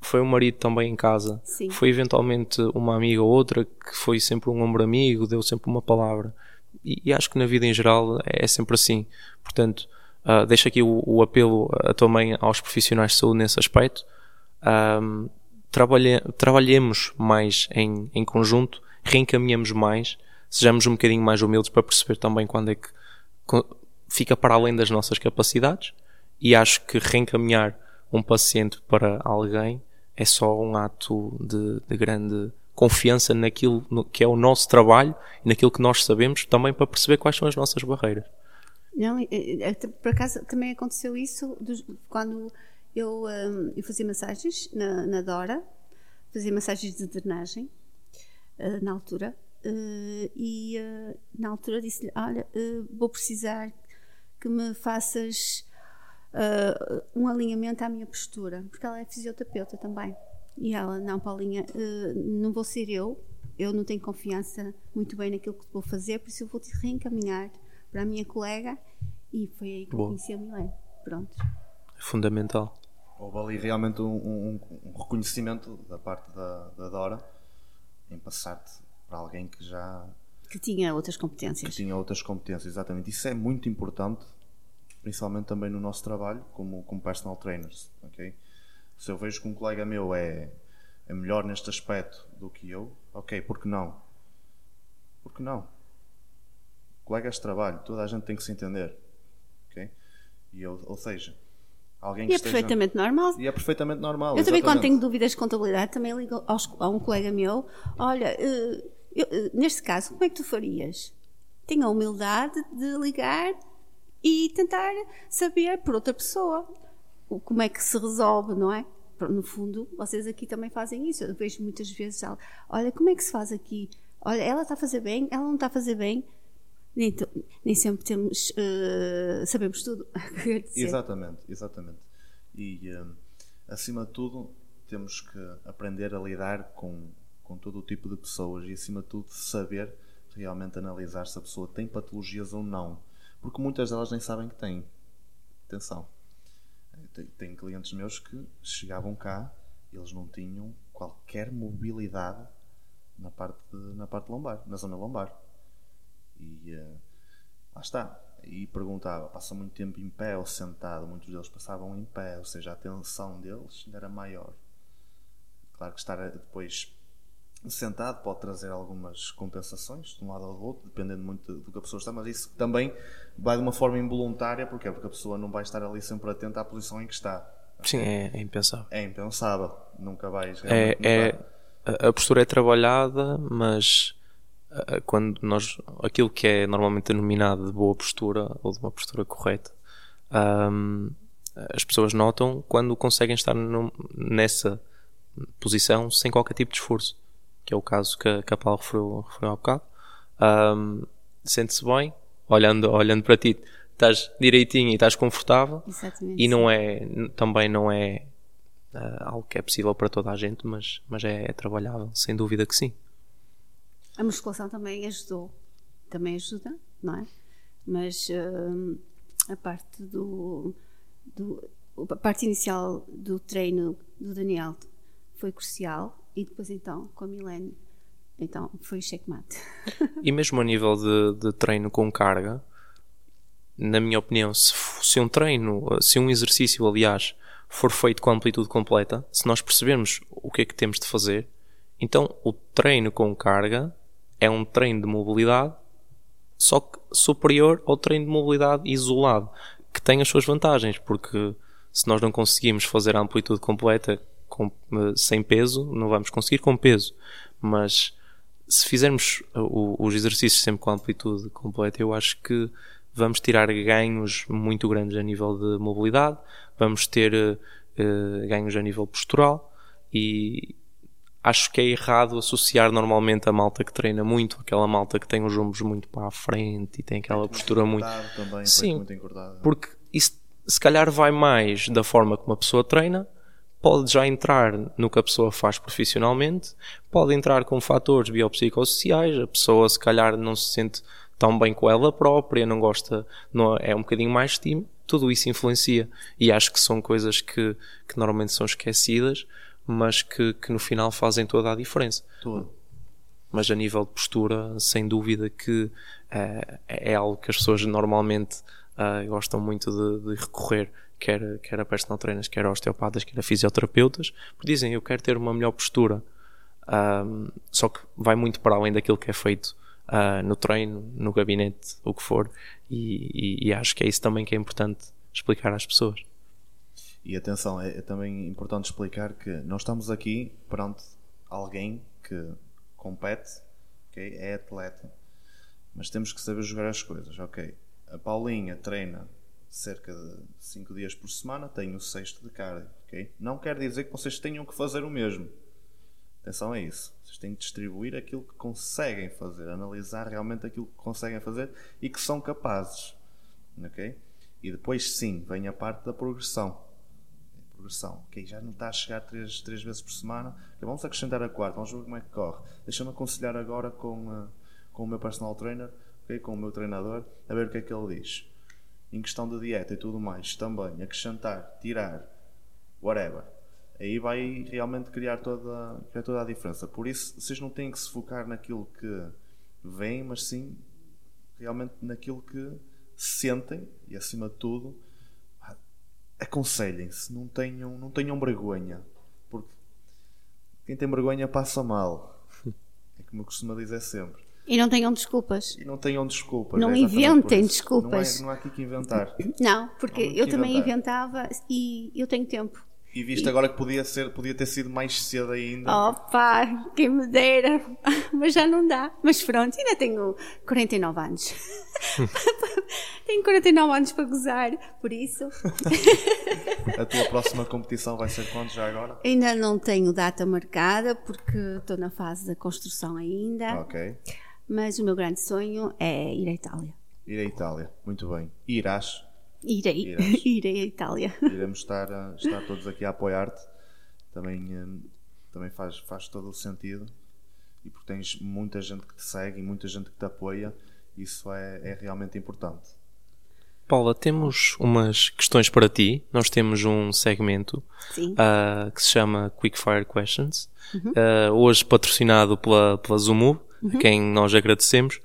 foi o marido também em casa, Sim. foi eventualmente uma amiga ou outra que foi sempre um ombro amigo, deu sempre uma palavra. E, e acho que na vida em geral é, é sempre assim. Portanto, uh, deixo aqui o, o, apelo a, também aos profissionais de saúde nesse aspecto. Um, trabalhe, trabalhemos mais em, em conjunto, reencaminhemos mais, sejamos um bocadinho mais humildes para perceber também quando é que fica para além das nossas capacidades e acho que reencaminhar um paciente para alguém é só um ato de, de grande confiança naquilo no, que é o nosso trabalho e naquilo que nós sabemos também para perceber quais são as nossas barreiras. Não, por acaso também aconteceu isso quando eu, um, eu fazia massagens na, na, Dora, fazia massagens de drenagem uh, na altura uh, e uh, na altura disse-lhe, olha, vou precisar que me faças uh, um alinhamento à minha postura, porque ela é fisioterapeuta também. E ela, não, Paulinha, uh, não vou ser eu, eu não tenho confiança muito bem naquilo que vou fazer, por isso eu vou te reencaminhar para a minha colega. E foi aí que eu conheci a Milene. Pronto. É fundamental. Houve ali realmente um, um, um reconhecimento da parte da, da Dora em passar-te para alguém que já que tinha outras competências. Que tinha outras competências, exatamente. Isso é muito importante principalmente também no nosso trabalho como, como personal trainers, ok? Se eu vejo que um colega meu é, é melhor neste aspecto do que eu, ok, por que não? Por que não? Colegas de trabalho, toda a gente tem que se entender, ok? E eu, ou seja, alguém que e é esteja... perfeitamente normal. E é perfeitamente normal. Eu também, quando tenho dúvidas de contabilidade, também ligo aos, a um colega meu: olha, eh, eu, eh, neste caso, como é que tu farias? Tenha a humildade de ligar e tentar saber por outra pessoa como é que se resolve, não é? No fundo, vocês aqui também fazem isso. Eu vejo muitas vezes, olha, como é que se faz aqui? Olha, ela está a fazer bem, ela não está a fazer bem. Nem, nem sempre temos, uh, sabemos tudo. exatamente, exatamente. E, um, acima de tudo, temos que aprender a lidar com, com todo o tipo de pessoas e, acima de tudo, saber realmente analisar se a pessoa tem patologias ou não porque muitas delas nem sabem que têm. Atenção. Tem clientes meus que chegavam cá eles não tinham qualquer mobilidade na parte, na parte lombar, na zona lombar. E uh, lá está. E perguntava, passa muito tempo em pé ou sentado? Muitos deles passavam em pé, ou seja, a tensão deles era maior. Claro que estar depois sentado pode trazer algumas compensações de um lado ou do outro, dependendo muito do que a pessoa está, mas isso também vai de uma forma involuntária, porque porque a pessoa não vai estar ali sempre atenta à posição em que está. Sim, é, é impensável. É impensável, nunca vais. É, é, a postura é trabalhada, mas quando nós aquilo que é normalmente denominado de boa postura ou de uma postura correta, um, as pessoas notam quando conseguem estar no, nessa posição sem qualquer tipo de esforço que é o caso que, que a Paulo referiu, referiu há bocado. Um, Sente-se bem, olhando, olhando para ti, estás direitinho e estás confortável. Exatamente. E não é, também não é uh, algo que é possível para toda a gente, mas, mas é, é trabalhável, sem dúvida que sim. A musculação também ajudou, também ajuda, não é? Mas uh, a parte do, do, a parte inicial do treino do Daniel foi crucial e depois então com a Milene então foi checkmate. E mesmo a nível de, de, treino com carga na minha opinião se, se um treino se um exercício aliás for feito com amplitude completa se nós percebermos o que é que temos de fazer então o treino com carga é um treino de mobilidade só que superior ao treino de mobilidade isolado que tem as suas vantagens porque se nós não conseguimos fazer a amplitude completa com, eh, sem peso, não vamos conseguir com peso. Mas se fizermos o, os exercícios sempre com amplitude completa, eu acho que vamos tirar ganhos muito grandes a nível de mobilidade, vamos ter uh, ganhos a nível postural e acho que é errado associar normalmente a malta que treina muito, aquela malta que tem os ombros muito para a frente e tem aquela postura muito. Também, Sim, muito porque isso se calhar vai mais da forma como a pessoa treina pode já entrar no que a pessoa faz profissionalmente, pode entrar com fatores biopsicossociais, a pessoa se calhar não se sente tão bem com ela própria, não gosta, não, é um bocadinho mais tímido, tudo isso influencia e acho que são coisas que, que normalmente são esquecidas, mas que, que no final fazem toda a diferença. Tudo. Mas a nível de postura, sem dúvida que eh, é algo que as pessoas normalmente eh, gostam muito de, de recorrer, quer, quer a personal trainers, quer a osteopatas, quer a fisioterapeutas, porque dizem eu quero ter uma melhor postura, Ahm, só que vai muito para além daquilo que é feito ah, no treino, no gabinete, o que for, e, e- e acho que é isso também que é importante explicar às pessoas. E atenção, é, é também importante explicar que nós estamos aqui perante alguém que compete, ok? é atleta, mas temos que saber jogar as coisas. ok? A Paulinha treina cerca de 5 dias por semana, tem o sexto de cardio. ok? Não quer dizer que vocês tenham que fazer o mesmo. Atenção a isso. Vocês têm que distribuir aquilo que conseguem fazer, analisar realmente aquilo que conseguem fazer e que são capazes. ok? E depois sim, vem a parte da progressão progressão. Ok, já não está a chegar três, três vezes por semana. Ok, vamos acrescentar a quarta, vamos ver como é que corre. Deixa-me aconselhar agora com, uh, com o meu personal trainer, ok, com o meu treinador, a ver o que é que ele diz. Em questão de dieta e tudo mais, também, acrescentar, tirar, whatever. Aí vai realmente criar toda, criar toda a diferença. Por isso, vocês não têm que se focar naquilo que vem, mas sim realmente naquilo que sentem e, acima de tudo, aconselhem-se, não tenham, não tenham vergonha, porque quem tem vergonha passa mal. É como eu costumo dizer sempre. E não tenham desculpas. E não tenham desculpas. Não é inventem desculpas. Não, é, não há aqui que inventar. Não, porque Não, eu também inventar. inventava e eu tenho tempo. E visto agora que podia, ser, podia ter sido mais cedo ainda. Opa, quem me dera, mas já não dá. Mas pronto, ainda tenho 49 anos. tenho 49 anos para gozar, por isso A tua próxima competição vai ser quando já agora? ainda não tenho data marcada porque estou na fase da construção ainda. Ok. Mas o meu grande sonho é ir à Itália. Ir à Itália. Muito bem. Irás. Irei, Irás. irei à Itália. Iremos estar, a- estar todos aqui a apoiar-te. Também, hum, também faz, faz todo o sentido. E porque tens muita gente que te segue e muita gente que te apoia. Isso é, é realmente importante. Paula, temos umas questões para ti. Nós temos um segmento ah, que se chama Quickfire Questions, ah, hoje patrocinado pela, pela Zumu, a quem nós agradecemos.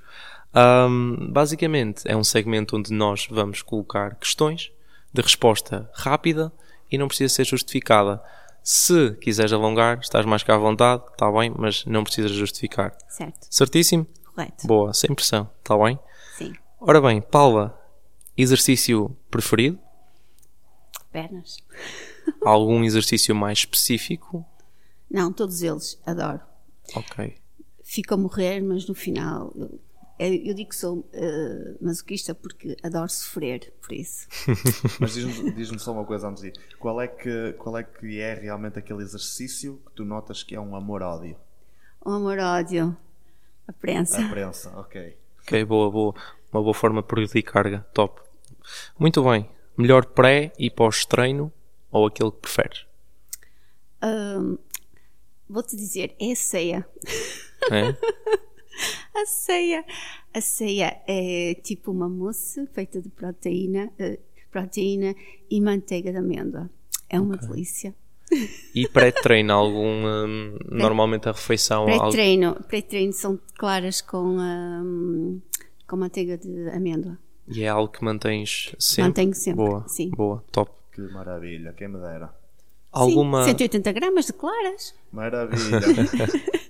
Ahm, basicamente, é um segmento onde nós vamos colocar questões de resposta rápida e não precisa ser justificada. Se quiseres alongar, estás mais cá à vontade, está bem, mas não precisas justificar. Certo, Certíssimo? correto. Boa, sem pressão, está bem? Sim. Ora bem, Paula, exercício preferido? Pernas. Algum exercício mais específico? Não, todos eles, adoro. Ok. Fico a morrer, mas no final. Eu, eu- digo que sou eh, masoquista porque adoro sofrer, por isso. Mas diz-me diz-me só uma coisa antes de ir. Qual é, que, qual é que é realmente aquele exercício que tu notas que é um amor-ódio? O amor-ódio, a prensa. A prensa, ok. Ok, boa, boa. Uma boa forma de progredir carga. Top. Muito bem. Melhor pré e pós-treino ou aquele que preferes? Ahm, Vou-te dizer, é a ceia. É? A ceia. A ceia é tipo uma mousse feita de proteína, eh, proteína e manteiga de amêndoa. É uma delícia. E pré-treino, algum. hum, normalmente a refeição. algo- Pré-treino, pré-treino são claras com, ahm, com manteiga de amêndoa. E é algo que mantens sempre? Mantenho sempre, Boa, sim. boa, top. Que maravilha, quem me dera. Alguma. Sim, 180 gramas de claras. Maravilha.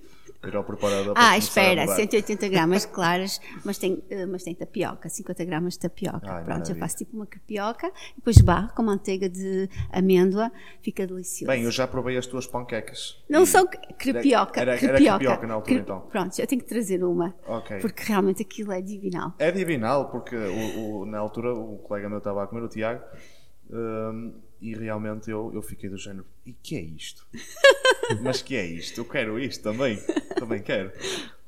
Ir ao preparador para Ah, espera, mudar. 180 gramas claras, mas tem, eh, mas tem tapioca, 50 gramas de tapioca. Ai, Pronto, eu maravilha. faço tipo uma crepioca, depois barro com manteiga de amêndoa, fica delicioso. Bem, eu já provei as tuas panquecas. Não E- são cre- crepioca. Era- era crepioca. crepioca na altura, então. Pronto, eu tenho que trazer uma, Ok. porque realmente aquilo é divinal. É divinal, porque o, o- na altura o colega meu estava a comer, o Tiago, hum, e realmente eu, eu fiquei do género: e que é isto? Mas que é isto? Eu quero isto também. Também quero.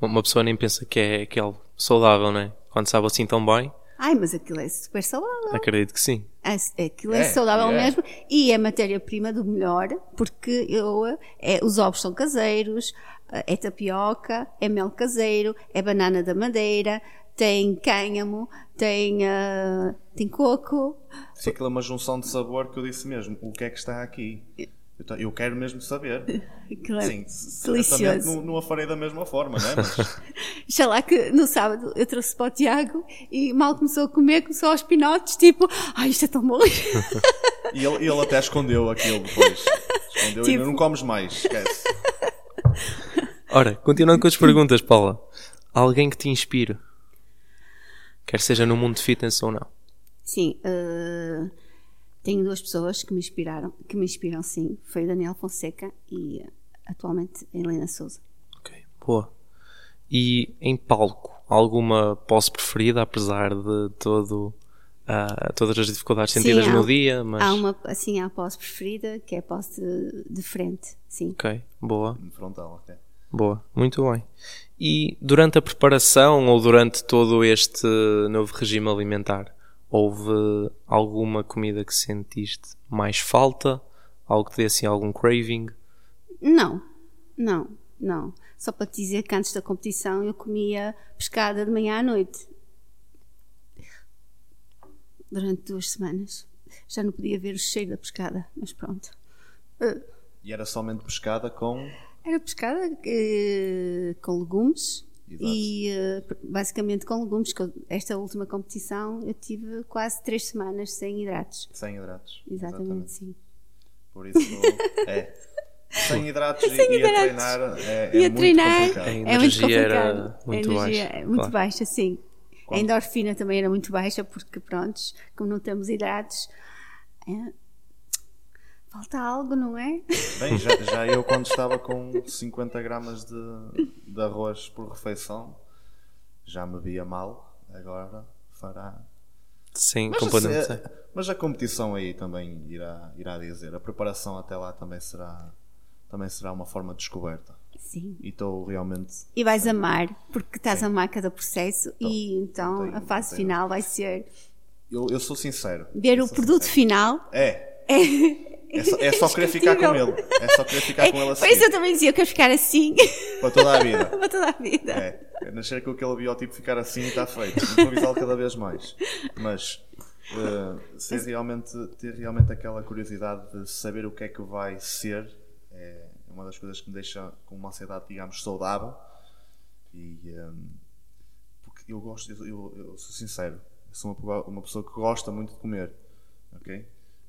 Uma pessoa nem pensa que é, que é algo saudável, não é? Quando sabe assim tão bem, Ai, mas aquilo é super saudável. acredito que sim. É- Aquilo é, É, saudável é. mesmo e é matéria-prima do melhor, porque eu, é, os ovos são caseiros, é tapioca, é mel caseiro, é banana da madeira, tem cânhamo, tem, ah, tem coco. Aquilo é uma junção de sabor que eu disse mesmo: o que é que está aqui? Eu, ta- eu quero mesmo saber. É Sim, delicioso. não, não a farei da mesma forma, não é? Mas Já lá que no sábado eu trouxe para o Tiago e mal começou a comer, começou aos pinotes, tipo, ai, isto é tão bom. E ele, ele até escondeu aquilo depois. Escondeu e Tipo- não comes mais, esquece. Ora, continuando com as perguntas, Paula. Alguém que te inspire? Quer seja no mundo de fitness ou não. Sim, eh, tenho duas pessoas que me inspiraram, que me inspiram sim, foi o Daniel Fonseca e atualmente a Helena Souza. Ok, boa. E em palco, alguma pose preferida, apesar de todo, ah, todas as dificuldades Sim, sentidas há- no dia? Mas... Há uma, assim, há a pose preferida, que é a pose de, de frente, sim. Ok, boa. Frontal, ok. Boa, muito bem. E durante a preparação ou durante todo este novo regime alimentar, houve alguma comida que sentiste mais falta? Algo que dê assim algum craving? Não, não, não. Só para te dizer que antes da competição eu comia pescada de manhã à noite. Durante duas semanas. Já não podia ver o cheiro da pescada, mas pronto. E era somente pescada com. Era pescada eh, com legumes Exato. e eh, basicamente com legumes. Esta última competição eu tive quase três semanas sem hidratos. sem hidratos. Exatamente, sim. Por isso, é. Sem hidratos e, Sem e a hidratos. treinar é, é e a muito treinar complicado. A é muito energia era complicado. muito a energia baixa, é muito claro. baixa, sim. A endorfina também era muito baixa, porque, prontos, como não temos hidratos, é, falta algo, não é? Bem, já, já eu quando estava com 50 gramas de, de arroz por refeição, já me via mal. Agora fará. Sim, Mas, completamente. assim, mas a competição aí também irá, irá dizer. A preparação até lá também será, também será uma forma de descoberta. Sim. E estou realmente. E vais amar, porque estás a amar cada processo e então tenho- a fase tenho- final vai ser Eu, eu sou sincero. ver Eu o produto sincero. final. É. É é só querer ficar com ele. É só querer ficar com ele assim. isso eu também dizia, eu quero ficar assim Para toda a vida. para toda a vida. É, é nascer com aquele biotipo ficar assim e está feito. Improvisá-lo cada vez mais. Mas eh, ser realmente, ter realmente aquela curiosidade de saber o que é que vai ser é uma das coisas que me deixa com uma ansiedade, digamos, saudável. E eh, porque eu gosto, eu, eu- eu sou sincero, eu sou uma, uma pessoa que gosta muito de comer. Ok?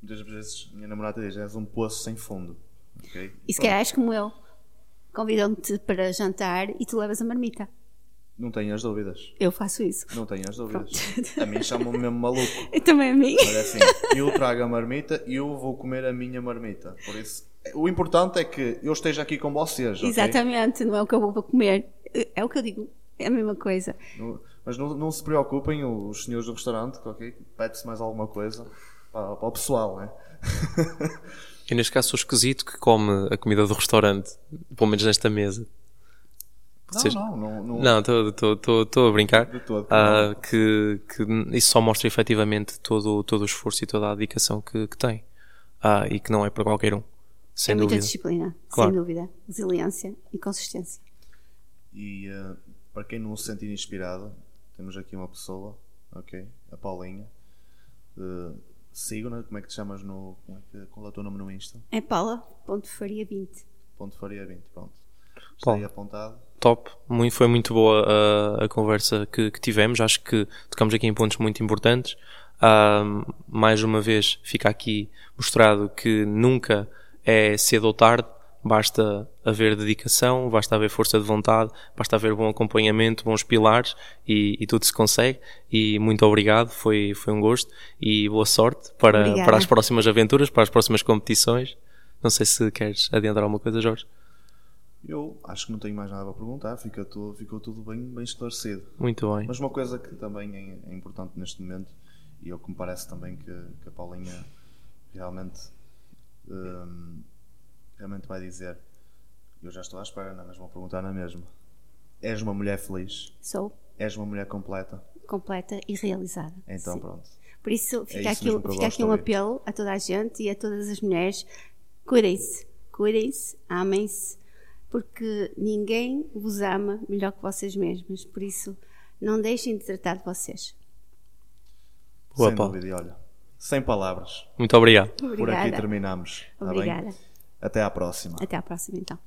Muitas vezes a minha namorada diz: és um poço sem fundo. ok? E se calhar és como eu. Convidam-te para jantar e tu levas a marmita. Não tenhas dúvidas. Eu faço isso. Não tenhas dúvidas. A mim chamam-me mesmo maluco. E também a mim. Mas é assim, eu trago a marmita e eu vou comer a minha marmita. Por isso, o importante é que eu esteja aqui com vocês. Exatamente, não é o que eu vou comer. É o que eu digo, é a mesma coisa. Mas não, não se preocupem, os senhores do restaurante, ok? Pede-se mais alguma coisa para, para o pessoal, né? E neste caso sou esquisito que come a comida do restaurante, pelo menos nesta mesa. Não, Seja- não, não, não, Não, estou a brincar. De todo, Ah, que, que isso só mostra efetivamente todo, todo o esforço e toda a dedicação que, que tem. Ah, e que não é para qualquer um. Sem é muita dúvida. disciplina, Claro. sem dúvida. Resiliência e consistência. E eh, para quem não se sente inspirado, temos aqui uma pessoa, ok? A Paulinha. Uh, Sigam-na, como é que te chamas no. Como é que, qual é o teu nome no Insta? É Paula.faria 20. Ponto Faria 20, pronto. Está aí apontado. Top, muito, foi muito boa a, a conversa que, que tivemos. Acho que tocamos aqui em pontos muito importantes. Ah, mais uma vez, fica aqui mostrado que nunca é cedo ou tarde. Basta haver dedicação, basta haver força de vontade, basta haver bom acompanhamento, bons pilares e, e tudo se consegue. E muito obrigado, foi, foi um gosto e boa sorte para, Obrigada. para as próximas aventuras, para as próximas competições. Não sei se queres adiantar alguma coisa, Jorge. Eu acho que não tenho mais nada para perguntar, ficou tudo, ficou tudo bem, bem esclarecido. Muito bem. Mas uma coisa que também é, é importante neste momento, e eu que me parece também que, que a Paulinha realmente, hum, realmente vai dizer, eu já estou à espera, não, é? mas vou perguntar na mesma. És uma mulher feliz? Sou És uma mulher completa? completa e realizada. Então Sim. pronto. Por isso, fica, isso aqui, fica aqui um apelo a toda a gente e a todas as mulheres: cuidem-se, cuidem-se, amem-se, porque ninguém vos ama melhor que vocês mesmas. Por isso, não deixem de tratar de vocês. Boa, Sem Paulo. dúvida, olha, sem palavras. Muito obrigado. Por aqui Obrigada. terminamos. tá bem? Obrigada. Até à próxima. Até à próxima, então.